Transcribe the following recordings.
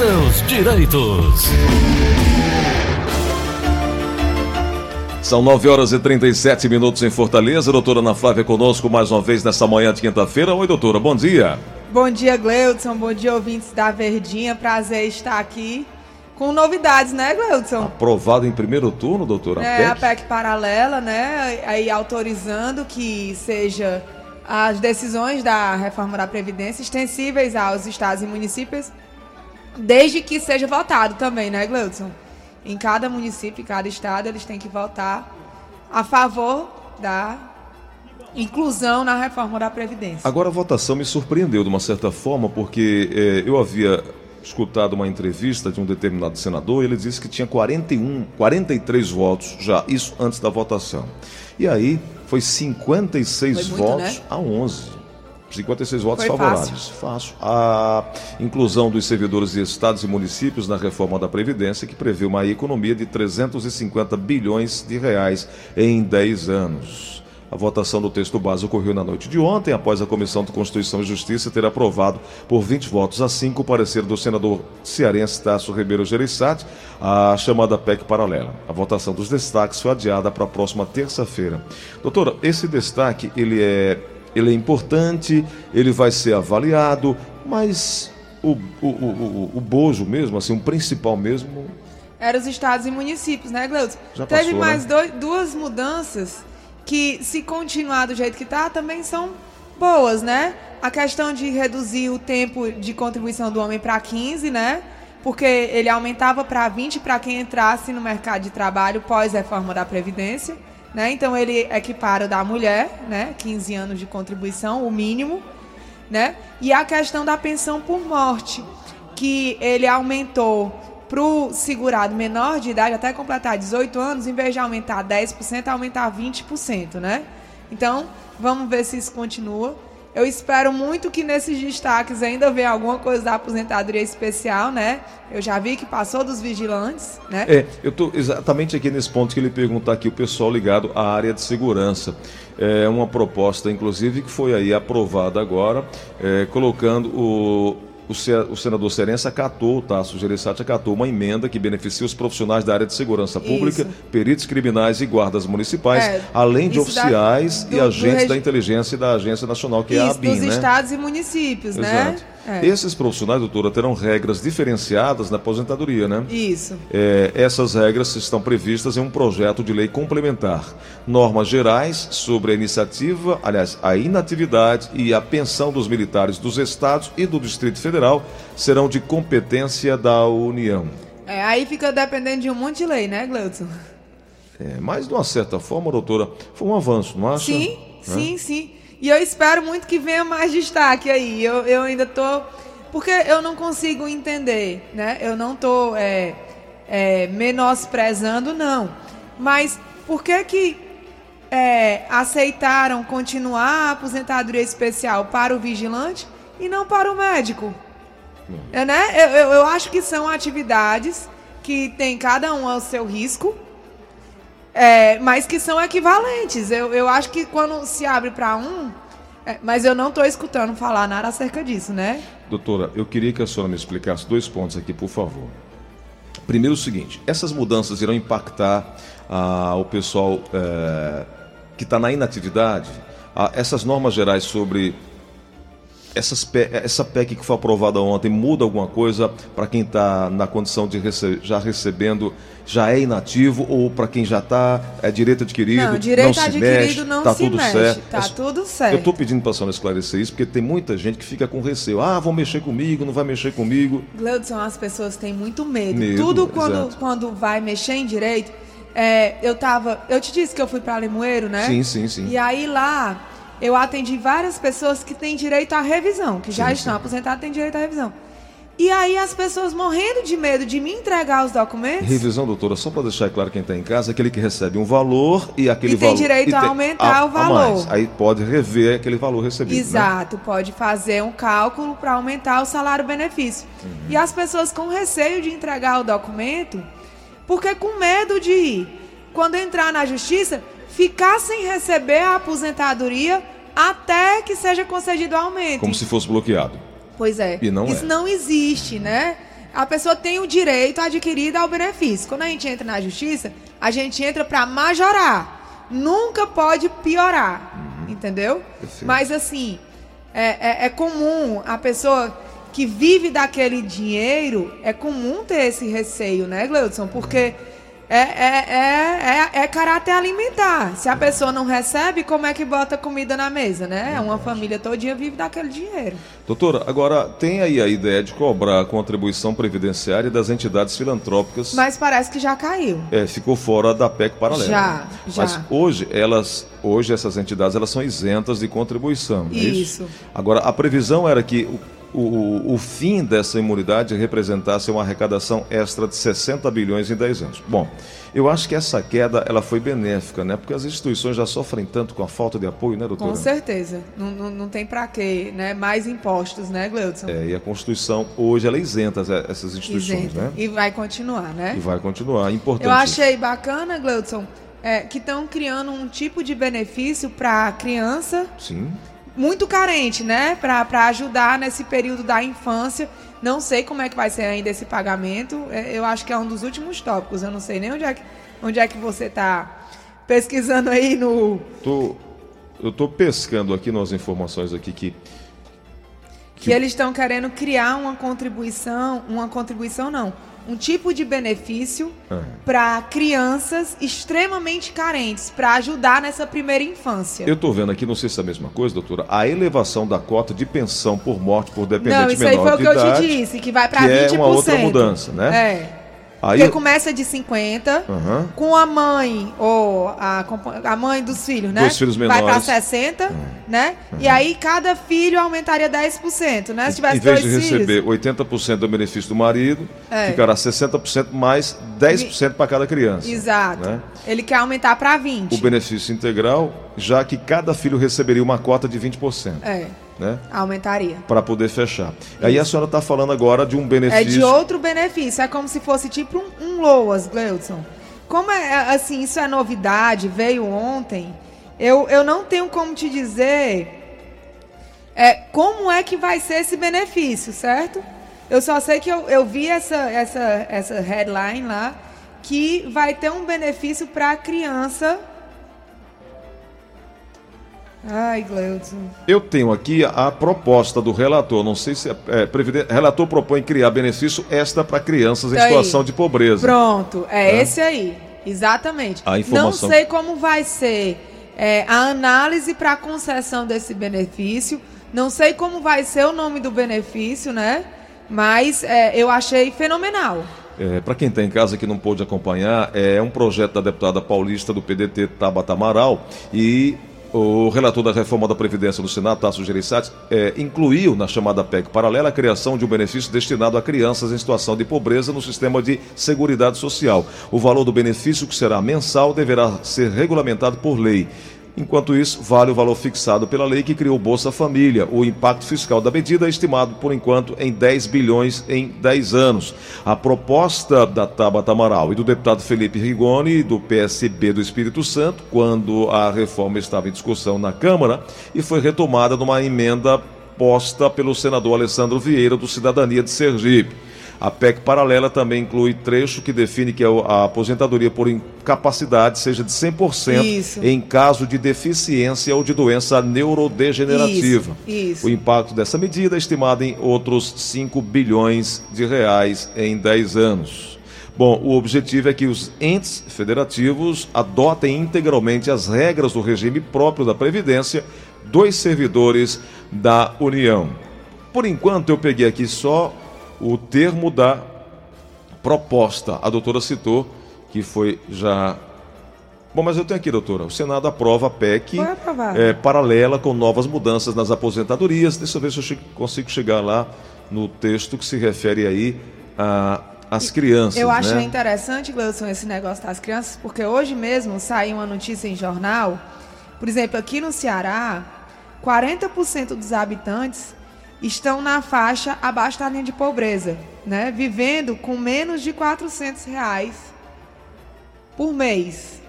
seus direitos. São 9 horas e 37 minutos em Fortaleza. Doutora Ana Flávia conosco mais uma vez nessa manhã de quinta-feira. Oi, doutora, bom dia. Bom dia, Gleudson. Bom dia, ouvintes da Verdinha. Prazer estar aqui com novidades, né, Gleudson? Aprovado em primeiro turno, doutora? É, a PEC paralela, né? Aí autorizando que seja as decisões da reforma da Previdência extensíveis aos estados e municípios, desde que seja votado também, né, Gleudson? Em cada município, em cada estado, eles têm que votar a favor da inclusão na reforma da Previdência. Agora a votação me surpreendeu de uma certa forma, porque eh, eu havia escutado uma entrevista de um determinado senador, ele disse que tinha 41, 43 votos já, isso antes da votação. E aí foi 56 foi muito, votos né? a 11. 56 votos Foi favoráveis. Fácil. fácil. A inclusão dos servidores de estados e municípios na reforma da Previdência, que prevê uma economia de 350 bilhões de reais em 10 anos. A votação do texto base ocorreu na noite de ontem, após a Comissão de Constituição e Justiça ter aprovado por 20 votos a 5 o parecer do senador cearense Tasso Ribeiro Gereissati, a chamada PEC paralela. A votação dos destaques foi adiada para a próxima terça-feira. Doutora, esse destaque ele é, ele é importante, ele vai ser avaliado, mas o, o, o, o bojo mesmo, assim, o principal mesmo... Era os estados e municípios, né, Gleudson? Já Teve passou, mais né? dois, duas mudanças que se continuar do jeito que está, também são boas, né? A questão de reduzir o tempo de contribuição do homem para 15, né? Porque ele aumentava para 20 para quem entrasse no mercado de trabalho pós-reforma da Previdência, né? Então ele equipara da mulher, né? 15 anos de contribuição, o mínimo, né? E a questão da pensão por morte, que ele aumentou para o segurado menor de idade até completar 18 anos, em vez de aumentar 10%, aumentar 20%, né? Então, vamos ver se isso continua. Eu espero muito que nesses destaques ainda venha alguma coisa da aposentadoria especial, né? Eu já vi que passou dos vigilantes, né? É, eu estou exatamente aqui nesse ponto que ele pergunta aqui o pessoal ligado à área de segurança. É uma proposta, inclusive, que foi aí aprovada agora, é, colocando o, o, senador Serença acatou, o Tasso Gereissati acatou uma emenda que beneficia os profissionais da área de segurança pública, Isso. peritos criminais e guardas municipais, é, além de oficiais da, do, e agentes da inteligência e da Agência Nacional, que Isso, é a ABIN, dos né? estados e municípios, né? Exato. né? É. Esses profissionais, doutora, terão regras diferenciadas na aposentadoria, né? Isso. É, essas regras estão previstas em um projeto de lei complementar. Normas gerais sobre a iniciativa, aliás, a inatividade e a pensão dos militares dos estados e do Distrito Federal serão de competência da União. É, aí fica dependendo de um monte de lei, né, Gleudson? É, mas de uma certa forma, doutora, foi um avanço, não acha? Sim, né? sim, sim. E eu espero muito que venha mais destaque aí. Eu, eu ainda tô. Porque eu não consigo entender, né? Eu não tô é, é, menosprezando, não. Mas por que que é, aceitaram continuar a aposentadoria especial para o vigilante e não para o médico? É, né? Eu, eu, eu acho que são atividades que tem cada um ao seu risco é, mas que são equivalentes. Eu, eu acho que quando se abre para um. É, mas eu não estou escutando falar nada acerca disso, né? Doutora, eu queria que a senhora me explicasse dois pontos aqui, por favor. Primeiro, o seguinte: essas mudanças irão impactar ah, o pessoal é, que está na inatividade? Ah, essas normas gerais sobre essas, essa PEC que foi aprovada ontem muda alguma coisa para quem está na condição de rece já recebendo, já é inativo ou para quem já está, é direito adquirido, não, direito não se adquirido mexe, não tá se tudo mexe, certo. Tá tudo certo. Eu estou pedindo para a senhora esclarecer isso porque tem muita gente que fica com receio. Ah, vão mexer comigo, não vai mexer comigo. Gleudson, as pessoas têm muito medo. medo tudo quando, quando vai mexer em direito. É, eu tava. Eu te disse que eu fui para Limoeiro, né? Sim, sim, sim. E aí lá eu atendi várias pessoas que têm direito à revisão, que já sim, estão sim. aposentadas têm direito à revisão. E aí as pessoas morrendo de medo de me entregar os documentos. Revisão, doutora, só para deixar claro quem está em casa, aquele que recebe um valor e aquele e valor. Tem direito a aumentar a, o valor. Aí pode rever aquele valor recebido. Né? Exato, né? pode fazer um cálculo para aumentar o salário-benefício. Uhum. E as pessoas com receio de entregar o documento, porque com medo de ir. Quando entrar na justiça, ficar sem receber a aposentadoria até que seja concedido o aumento. Como se fosse bloqueado. Pois é. E não Isso é. não existe, né? A pessoa tem o direito adquirido ao benefício. Quando a gente entra na justiça, a gente entra para majorar. Nunca pode piorar. Uhum. Entendeu? Perfeito. Mas assim, é, é, é comum a pessoa que vive daquele dinheiro, é comum ter esse receio, né, Gleudson? Porque é, é, é, é, é caráter alimentar. Se a pessoa não recebe, como é que bota comida na mesa, né? Uma família todinha vive daquele dinheiro. Doutora, agora tem aí a ideia de cobrar a contribuição previdenciária das entidades filantrópicas. Mas parece que já caiu. É, ficou fora da PEC paralela. Já, já. Mas hoje elas, hoje essas entidades elas são isentas de contribuição. É isso. isso. Agora a previsão era que o, o, fim dessa imunidade representasse uma arrecadação extra de 60 bilhões em 10 anos. Bom, eu acho que essa queda ela foi benéfica, né? Porque as instituições já sofrem tanto com a falta de apoio, né, doutora? Com certeza. Não, não, não tem para quê, né? Mais impostos, né, Gleudson? É, e a Constituição hoje ela isenta essas instituições, Isenta. né? E vai continuar, né? E vai continuar. Importante. Eu achei bacana, Gleudson, é, que estão criando um tipo de benefício para a criança. Sim muito carente, né? Para ajudar nesse período da infância. Não sei como é que vai ser ainda esse pagamento. É, eu acho que é um dos últimos tópicos. Eu não sei nem onde é que, onde é que você está pesquisando aí no. Tô, eu estou pescando aqui nas informações aqui que. Que, que eles estão querendo criar uma contribuição. Uma contribuição não um tipo de benefício uhum. para crianças extremamente carentes, para ajudar nessa primeira infância. Eu estou vendo aqui, não sei se é a mesma coisa, doutora, a elevação da cota de pensão por morte por dependente não, isso menor aí foi o que idade, eu te disse, que vai para 20%. é uma outra mudança, né? É. Aí... Porque começa de 50, uhum. com a mãe, ou a, a mãe dos filhos, né? Dois filhos menores. Vai para 60, uhum. né? Uhum. E aí cada filho aumentaria 10%, né? Se tivesse em vez de receber 80% do benefício do marido, é. ficará 60% mais 10% para cada criança. Exato. Né? Ele quer aumentar para 20%. O benefício integral, já que cada filho receberia uma cota de 20%. É né? Aumentaria. Para poder fechar. Isso. Aí a senhora está falando agora de um benefício. É de outro benefício. É como se fosse tipo um, um LOAS, Gleudson. Como é, é assim, isso é novidade, veio ontem. Eu, eu não tenho como te dizer é, como é que vai ser esse benefício, certo? Eu só sei que eu, eu vi essa, essa, essa headline lá que vai ter um benefício para a criança Ai, Gleudson. Eu tenho aqui a proposta do relator. Não sei se é, é relator propõe criar benefício extra para crianças em tá situação de pobreza. Pronto, é, é, esse aí. Exatamente. A informação... Não sei como vai ser é, a análise para a concessão desse benefício. Não sei como vai ser o nome do benefício, né? Mas é, eu achei fenomenal. É, para quem está em casa que não pôde acompanhar, é um projeto da deputada paulista do PDT, Tabata Amaral, e o relator da reforma da Previdência do Senado, Tasso Gereissati, é, incluiu na chamada PEC paralela a criação de um benefício destinado a crianças em situação de pobreza no sistema de Seguridade Social. O valor do benefício, que será mensal, deverá ser regulamentado por lei. Enquanto isso, vale o valor fixado pela lei que criou Bolsa Família. O impacto fiscal da medida é estimado, por enquanto, em 10 bilhões em 10 anos. A proposta da Tabata Amaral e do deputado Felipe Rigoni, do PSB do Espírito Santo, quando a reforma estava em discussão na Câmara, e foi retomada numa emenda posta pelo senador Alessandro Vieira, do Cidadania de Sergipe. A PEC paralela também inclui trecho que define que a aposentadoria por incapacidade seja de 100% isso. em caso de deficiência ou de doença neurodegenerativa. Isso, isso. O impacto dessa medida é estimado em outros 5 bilhões de reais em 10 anos. Bom, o objetivo é que os entes federativos adotem integralmente as regras do regime próprio da Previdência dos servidores da União. Por enquanto, eu peguei aqui só o termo da proposta. A doutora citou que foi já. Bom, mas eu tenho aqui, doutora. O Senado aprova a PEC é, paralela com novas mudanças nas aposentadorias. Deixa eu ver se eu consigo chegar lá no texto que se refere aí a as crianças. Eu achei né? interessante, Gleison, esse negócio das crianças, porque hoje mesmo saiu uma notícia em jornal, por exemplo, aqui no Ceará, 40% dos habitantes estão na faixa abaixo da linha de pobreza, né? vivendo com menos de 400 reais por mês.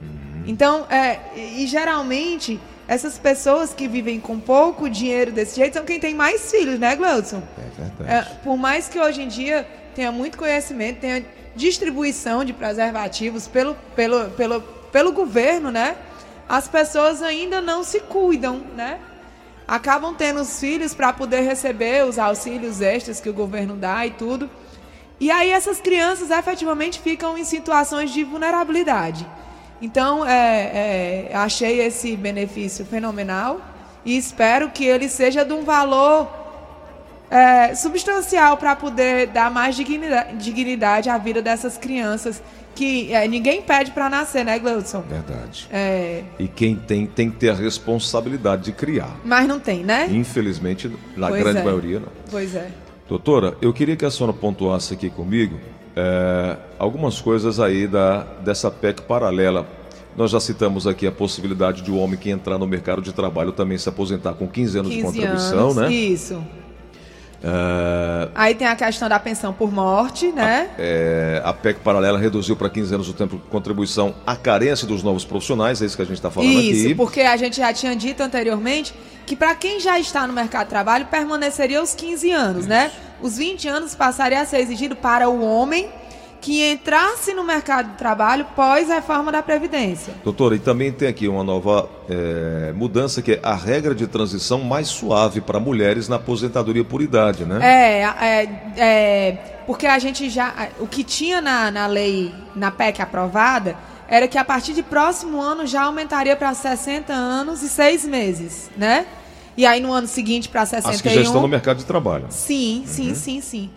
Uhum. Então, é, e geralmente, essas pessoas que vivem com pouco dinheiro desse jeito são quem tem mais filhos, né, Gleudson? É verdade. É, por mais que hoje em dia tenha muito conhecimento, tenha distribuição de preservativos pelo, pelo, pelo, pelo governo, né? As pessoas ainda não se cuidam, né? Acabam tendo os filhos para poder receber os auxílios extras que o governo dá e tudo. E aí essas crianças efetivamente ficam em situações de vulnerabilidade. Então, é, é, achei esse benefício fenomenal e espero que ele seja de um valor é, substancial para poder dar mais dignidade, dignidade, à vida dessas crianças que é, ninguém pede para nascer, né, Gleudson? Verdade. É... E quem tem, tem que ter a responsabilidade de criar. Mas não tem, né? Infelizmente, na pois grande é. maioria, não. Pois é. Doutora, eu queria que a senhora pontuasse aqui comigo é, algumas coisas aí da, dessa PEC paralela. Nós já citamos aqui a possibilidade de o um homem que entrar no mercado de trabalho também se aposentar com 15 anos 15 de contribuição, anos, né? Isso. É... Aí tem a questão da pensão por morte, né? A, é, a PEC paralela reduziu para 15 anos o tempo de contribuição à carência dos novos profissionais, é isso que a gente está falando isso, aqui. Isso, porque a gente já tinha dito anteriormente que para quem já está no mercado de trabalho permaneceria os 15 anos, isso. né? Os 20 anos passaria a ser exigido para o homem que entrasse no mercado de trabalho pós-reforma da Previdência. Doutora, e também tem aqui uma nova é, mudança que é a regra de transição mais suave para mulheres na aposentadoria por idade, né? É, é, é, porque a gente já. O que tinha na, na lei, na PEC aprovada, era que a partir de próximo ano já aumentaria para 60 anos e 6 meses, né? E aí no ano seguinte para 61. As que já estão no mercado de trabalho. Sim, sim, uhum. sim, sim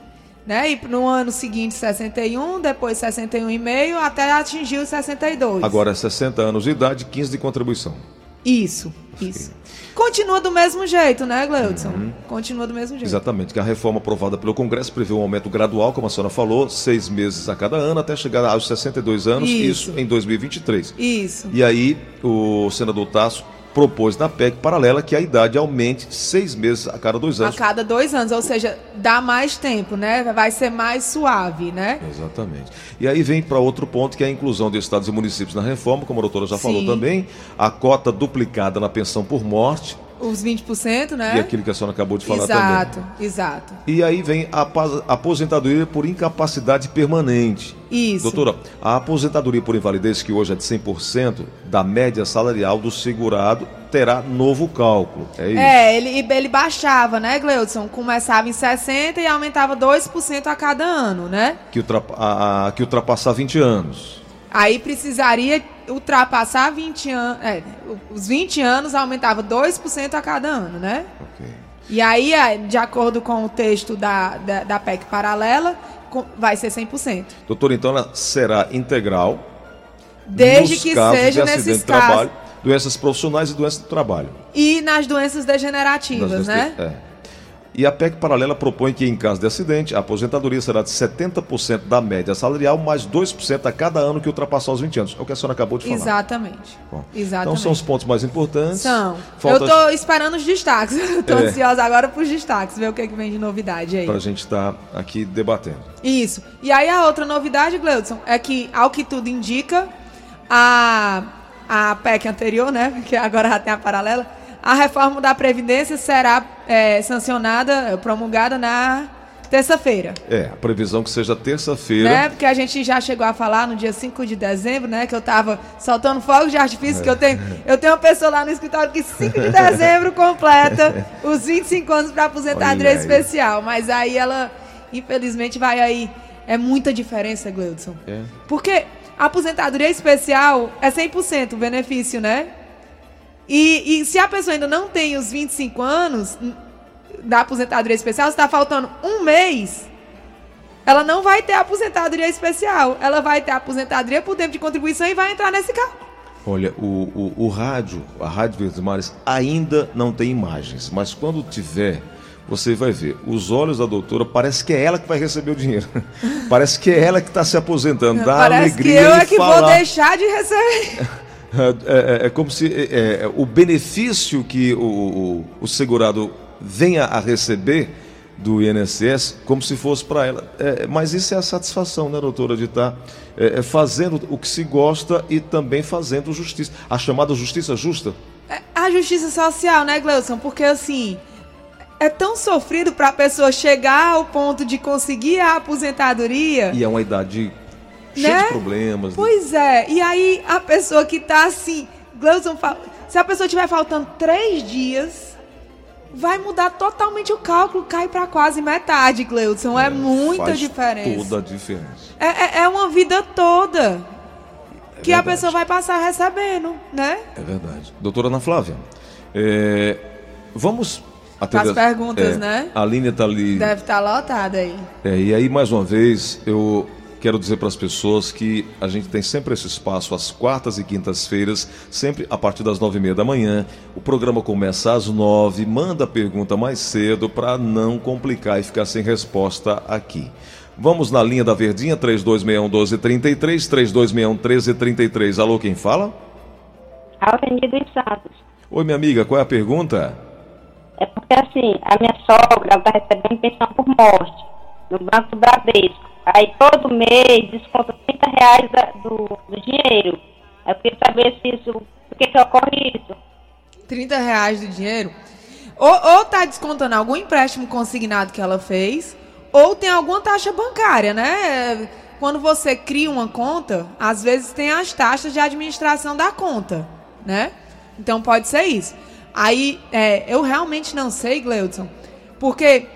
né? E no ano seguinte 61, depois 61,5 até atingir os 62. Agora 60 anos de idade, 15 de contribuição. Isso, isso. Continua do mesmo jeito, né, Gleudson? Uhum. Continua do mesmo jeito. Exatamente, que a reforma aprovada pelo Congresso prevê um aumento gradual, como a senhora falou, seis meses a cada ano, até chegar aos 62 anos, isso, isso em 2023. Isso. E aí, o senador Tasso propôs na PEC paralela que a idade aumente seis meses a cada dois anos. A cada dois anos, ou seja, dá mais tempo, né? Vai ser mais suave, né? Exatamente. E aí vem para outro ponto que é a inclusão de estados e municípios na reforma, como a doutora já Sim. falou também, a cota duplicada na pensão por morte os 20%, né? E aquilo que a senhora acabou de falar exato, também. Exato, exato. E aí vem a aposentadoria por incapacidade permanente. Isso. Doutora, a aposentadoria por invalidez, que hoje é de 100% da média salarial do segurado, terá novo cálculo. É isso? É, ele, ele baixava, né, Gleudson? Começava em 60% e aumentava 2% a cada ano, né? Que, ultrapa, a, a, que ultrapassar 20 anos. Aí precisaria ultrapassar 20 anos. É, os 20 anos aumentava 2% a cada ano, né? Ok. E aí, é, de acordo com o texto da, da, da PEC paralela, vai ser 100%. Doutor, então ela será integral. Desde que seja de nesses casos. Trabalho, doenças profissionais e doenças do trabalho. E nas doenças degenerativas, nas né? É. E a PEC paralela propõe que, em caso de acidente, a aposentadoria será de 70% da média salarial, mais 2% a cada ano que ultrapassar os 20 anos. É o que a senhora acabou de falar. Exatamente. Bom, Exatamente. Então são os pontos mais importantes. São. Falta... Eu estou esperando os destaques. Estou é. ansiosa agora para os destaques, ver o que, é que vem de novidade aí. Para a gente estar tá aqui debatendo. Isso. E aí a outra novidade, Gleudson, é que, ao que tudo indica, a, a PEC anterior, né, que agora já tem a paralela, a reforma da Previdência será é, sancionada, promulgada na terça-feira. É, a previsão que seja terça-feira. Né? Porque a gente já chegou a falar no dia 5 de dezembro, né? Que eu estava soltando fogos de artifício, é. que eu tenho, eu tenho uma pessoa lá no escritório que 5 de dezembro completa os 25 anos para aposentadoria especial. Mas aí ela, infelizmente, vai aí. É muita diferença, Gleudson. É. Porque a aposentadoria especial é 100% o benefício, né? E, e se a pessoa ainda não tem os 25 anos da aposentadoria especial, está faltando um mês, ela não vai ter aposentadoria especial. Ela vai ter aposentadoria por tempo de contribuição e vai entrar nesse carro. Olha, o, o, o rádio, a Rádio Verdes Mares ainda não tem imagens, mas quando tiver, você vai ver. Os olhos da doutora, parece que é ela que vai receber o dinheiro. parece que é ela que está se aposentando. Dá parece alegria que eu é que falar. vou deixar de receber. É, é, é, como se é, é, o benefício que o, o, o, segurado venha a receber do INSS como se fosse para ela. É, mas isso é a satisfação, né, doutora, de estar tá, é, fazendo o que se gosta e também fazendo justiça. A chamada justiça justa. A justiça social, né, Gleudson? Porque assim, é tão sofrido para a pessoa chegar ao ponto de conseguir a aposentadoria. E é uma idade cheia né? de problemas. Né? Pois né? é. E aí a pessoa que tá assim, Gleison, se a pessoa tiver faltando três dias, vai mudar totalmente o cálculo, cai para quase metade, Gleudson. É, é muita diferença. Toda a diferença. É, é, é uma vida toda é que verdade. a pessoa vai passar recebendo, né? É verdade. Doutora Ana Flávia, é, vamos atender as perguntas, é, né? A linha está ali. Deve estar tá lotada aí. É, e aí, mais uma vez, eu quero dizer para as pessoas que a gente tem sempre esse espaço às quartas e quintas-feiras, sempre a partir das nove e meia da manhã. O programa começa às nove. Manda a pergunta mais cedo para não complicar e ficar sem resposta aqui. Vamos na linha da Verdinha, 3261 1233, 3261 1333. Alô, quem fala? Alveni dos Santos. Oi, minha amiga, qual é a pergunta? É porque assim, a minha sogra está recebendo pensão por morte no Banco Bradesco. Aí todo mês desconta 30 reais da, do, do dinheiro. Eu queria saber se isso. Por que, que ocorre isso? 30 reais do dinheiro? Ou, ou tá descontando algum empréstimo consignado que ela fez, ou tem alguma taxa bancária, né? Quando você cria uma conta, às vezes tem as taxas de administração da conta, né? Então pode ser isso. Aí, é, eu realmente não sei, Gleudson, porque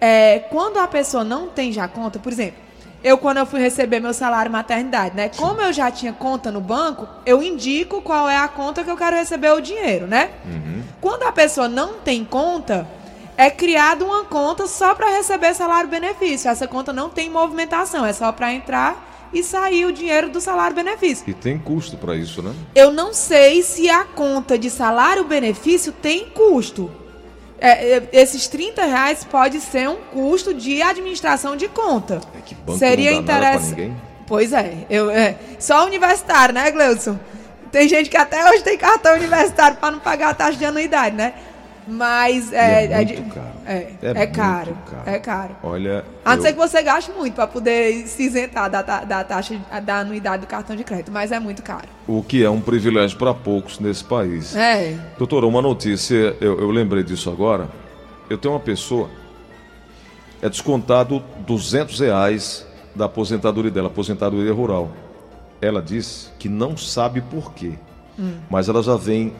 é, quando a pessoa não tem já conta, por exemplo, eu quando eu fui receber meu salário maternidade, né? Como eu já tinha conta no banco, eu indico qual é a conta que eu quero receber o dinheiro, né? Uhum. Quando a pessoa não tem conta, é criada uma conta só para receber salário benefício. Essa conta não tem movimentação, é só para entrar e sair o dinheiro do salário benefício. E tem custo para isso, né? Eu não sei se a conta de salário benefício tem custo. É, é, esses 30 reais pode ser um custo de administração de conta. É que banco Seria interessante. Pois é, eu, é, só universitário, né, Gleudson? Tem gente que até hoje tem cartão universitário para não pagar a taxa de anuidade, né? Mas é, é, é, muito caro. É, é, é caro, caro, É caro. Olha. A não eu... ser que você gaste muito para poder se isentar da, da taxa da anuidade do cartão de crédito, mas é muito caro. O que é um privilégio para poucos nesse país. É. Doutora, uma notícia, eu, eu lembrei disso agora. Eu tenho uma pessoa, é descontado 200 reais da aposentadoria dela, aposentadoria rural. Ela disse que não sabe por quê, hum. mas ela já vem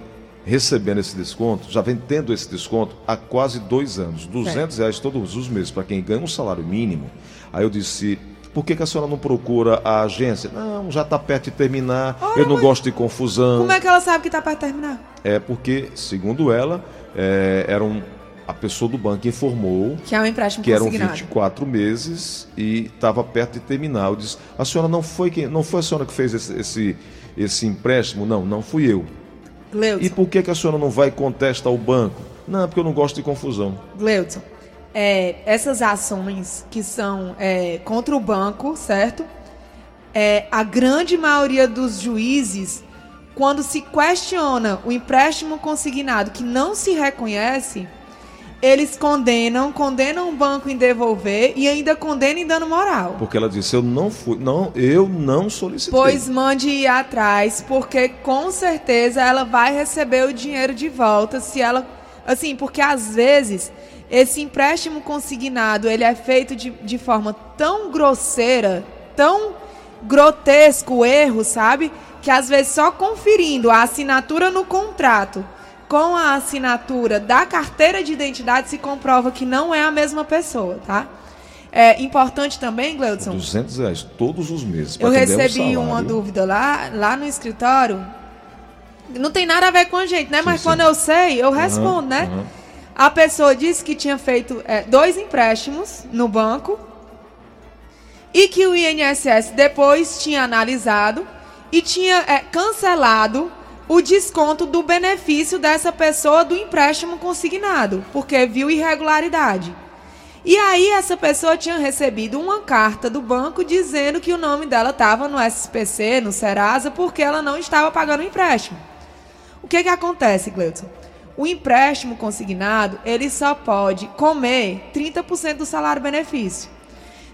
recebendo esse desconto, já vem tendo esse desconto há quase dois anos. 200 é. reais todos os meses para quem ganha um salário mínimo. Aí eu disse, por que, que, a senhora não procura a agência? Não, já está perto de terminar, Ora, eu não gosto de confusão. Como é que ela sabe que está perto de terminar? É porque, segundo ela, é, era um, a pessoa do banco informou que, é um empréstimo que eram 24 meses e estava perto de terminar. Eu disse, a senhora não foi quem, não foi a senhora que fez esse, esse, esse empréstimo? Não, não fui eu. Gleudson. E por que, que a senhora não vai e contesta ao banco? Não, porque eu não gosto de confusão. Gleudson, é, essas ações que são é, contra o banco, certo? É, a grande maioria dos juízes, quando se questiona o empréstimo consignado que não se reconhece, eles condenam, condenam o banco em devolver e ainda condenam em dano moral. Porque ela disse, eu não fui, não, eu não solicitei. Pois mande ir atrás, porque com certeza ela vai receber o dinheiro de volta se ela, assim, porque às vezes esse empréstimo consignado, ele é feito de, de forma tão grosseira, tão grotesco o erro, sabe? Que às vezes só conferindo a assinatura no contrato com a assinatura da carteira de identidade se comprova que não é a mesma pessoa, tá? É importante também, Gleudson. 200 reais todos os meses. Eu recebi um uma dúvida lá, lá no escritório. Não tem nada a ver com a gente, né? Sim, Mas sim. quando eu sei, eu respondo, uhum, né? Uhum. A pessoa disse que tinha feito é, dois empréstimos no banco e que o INSS depois tinha analisado e tinha é, cancelado o desconto do benefício dessa pessoa do empréstimo consignado, porque viu irregularidade. E aí essa pessoa tinha recebido uma carta do banco dizendo que o nome dela estava no SPC, no Serasa, porque ela não estava pagando o empréstimo. O que que acontece, Gleudson? O empréstimo consignado, ele só pode comer 30% do salário benefício.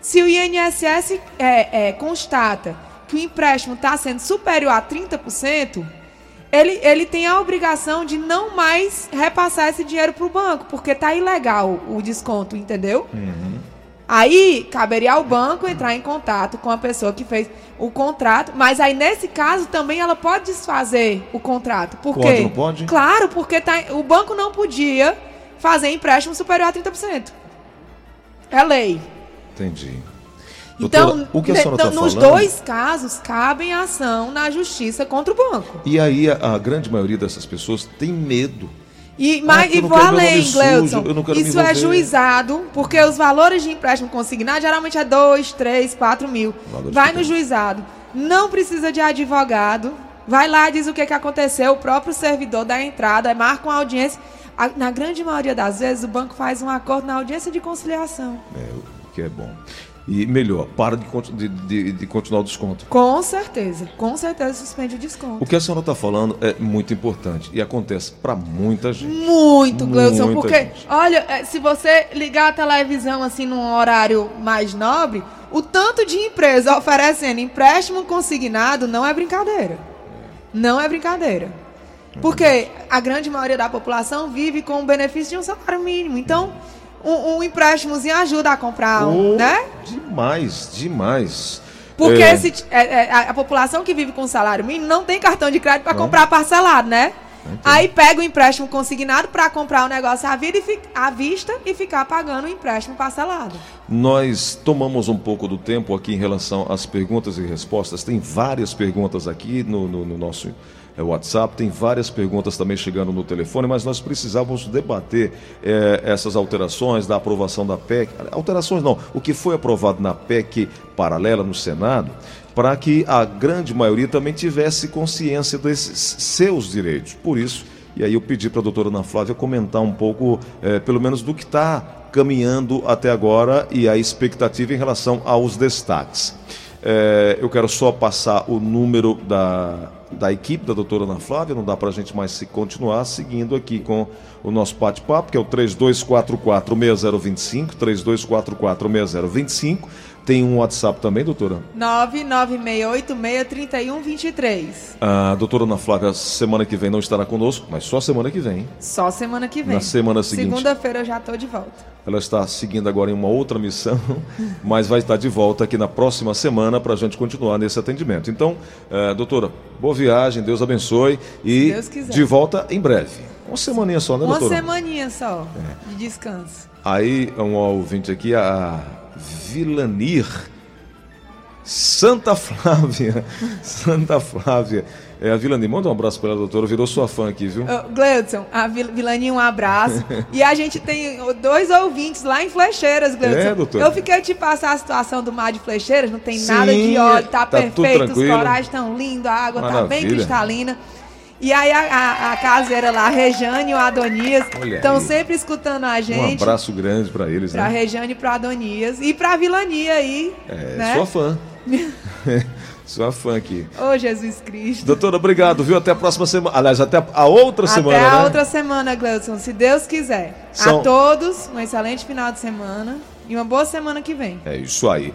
Se o INSS é, é, constata que o empréstimo está sendo superior a 30%, ele, ele tem a obrigação de não mais repassar esse dinheiro para o banco, porque tá ilegal o desconto, entendeu? Uhum. Aí caberia ao banco entrar em contato com a pessoa que fez o contrato, mas aí nesse caso também ela pode desfazer o contrato. Por pode, quê? Não pode? Claro, porque tá, o banco não podia fazer empréstimo superior a 30%. É lei. Entendi. Então, Doutora, a senhora então, tá nos falando... dois casos, cabem ação na justiça contra o banco. E aí a, a grande maioria dessas pessoas tem medo e, mas, ah, e vou além, Gleudson. Isso é juizado, porque os valores de empréstimo consignado geralmente é 2, 3, 4 mil. Vai no juizado. Não precisa de advogado. Vai lá, diz o que, que aconteceu. O próprio servidor da entrada, marca uma audiência. Na grande maioria das vezes, o banco faz um acordo na audiência de conciliação. É, o que é bom. E melhor, para de, de, de, continuar o desconto. Com certeza, com certeza suspende o desconto. O que a senhora está falando é muito importante e acontece para muita gente. Muito, Gleison, porque, gente. olha, é, se você ligar a televisão assim num horário mais nobre, o tanto de empresa oferecendo empréstimo consignado não é brincadeira. Não é brincadeira. Porque a grande maioria da população vive com o benefício de um salário mínimo. Então um, um empréstimozinho ajuda a comprar um, oh, né? Demais, demais. Porque é. Esse, é, é, a população que vive com salário mínimo não tem cartão de crédito para comprar parcelado, né? Aí pega o empréstimo consignado para comprar o negócio à, vida e à vista e ficar pagando o empréstimo parcelado. Nós tomamos um pouco do tempo aqui em relação às perguntas e respostas. Tem várias perguntas aqui no, no, no nosso é, WhatsApp, tem várias perguntas também chegando no telefone, mas nós precisávamos debater é, essas alterações da aprovação da PEC. Alterações não, o que foi aprovado na PEC paralela no Senado, para que a grande maioria também tivesse consciência desses seus direitos. Por isso, e aí eu pedi para a doutora Ana Flávia comentar um pouco, é, pelo menos, do que está caminhando até agora e a expectativa em relação aos destaques. É, eu quero só passar o número da, da equipe da doutora Ana Flávia, não dá para a gente mais se continuar seguindo aqui com o nosso bate-papo, que é o 3244-6025, 3244-6025. Tem um WhatsApp também, doutora? 996863123. A doutora Ana Flávia, semana que vem não estará conosco, mas só semana que vem. Só semana que vem. Na semana seguinte. Segunda-feira eu já estou de volta. Ela está seguindo agora em uma outra missão, mas vai estar de volta aqui na próxima semana para a gente continuar nesse atendimento. Então, uh, doutora, boa viagem, Deus abençoe e de volta em breve. Uma semaninha só, né, doutora? Uma semaninha só é. de descanso. Aí, um ouvinte aqui, a Vilanir. Santa Flávia. Santa Flávia. É, a Vilani, manda um abraço para ela, doutora. Virou sua fã aqui, viu? Uh, Gleudson, a Vilani, um abraço. e a gente tem dois ouvintes lá em Flecheiras, Gleudson. É, doutor. Eu fiquei te passar a situação do mar de Flecheiras, não tem Sim, nada de óleo, tá, tá perfeito, os corais estão lindos, a água Maravilha. tá bem cristalina. E aí a, a, a caseira lá, a Rejane e o Adonias, estão sempre escutando a gente. Um abraço grande para eles, pra né? Pra Rejane e pro Adonias. E pra Vilania aí. É, né? sua fã. Sua fã aqui. Ô, oh, Jesus Cristo. Doutora, obrigado, viu? Até a próxima semana. Aliás, até a outra até semana. Até a né? outra semana, Gleudson, se Deus quiser. São... A todos, um excelente final de semana e uma boa semana que vem. É isso aí.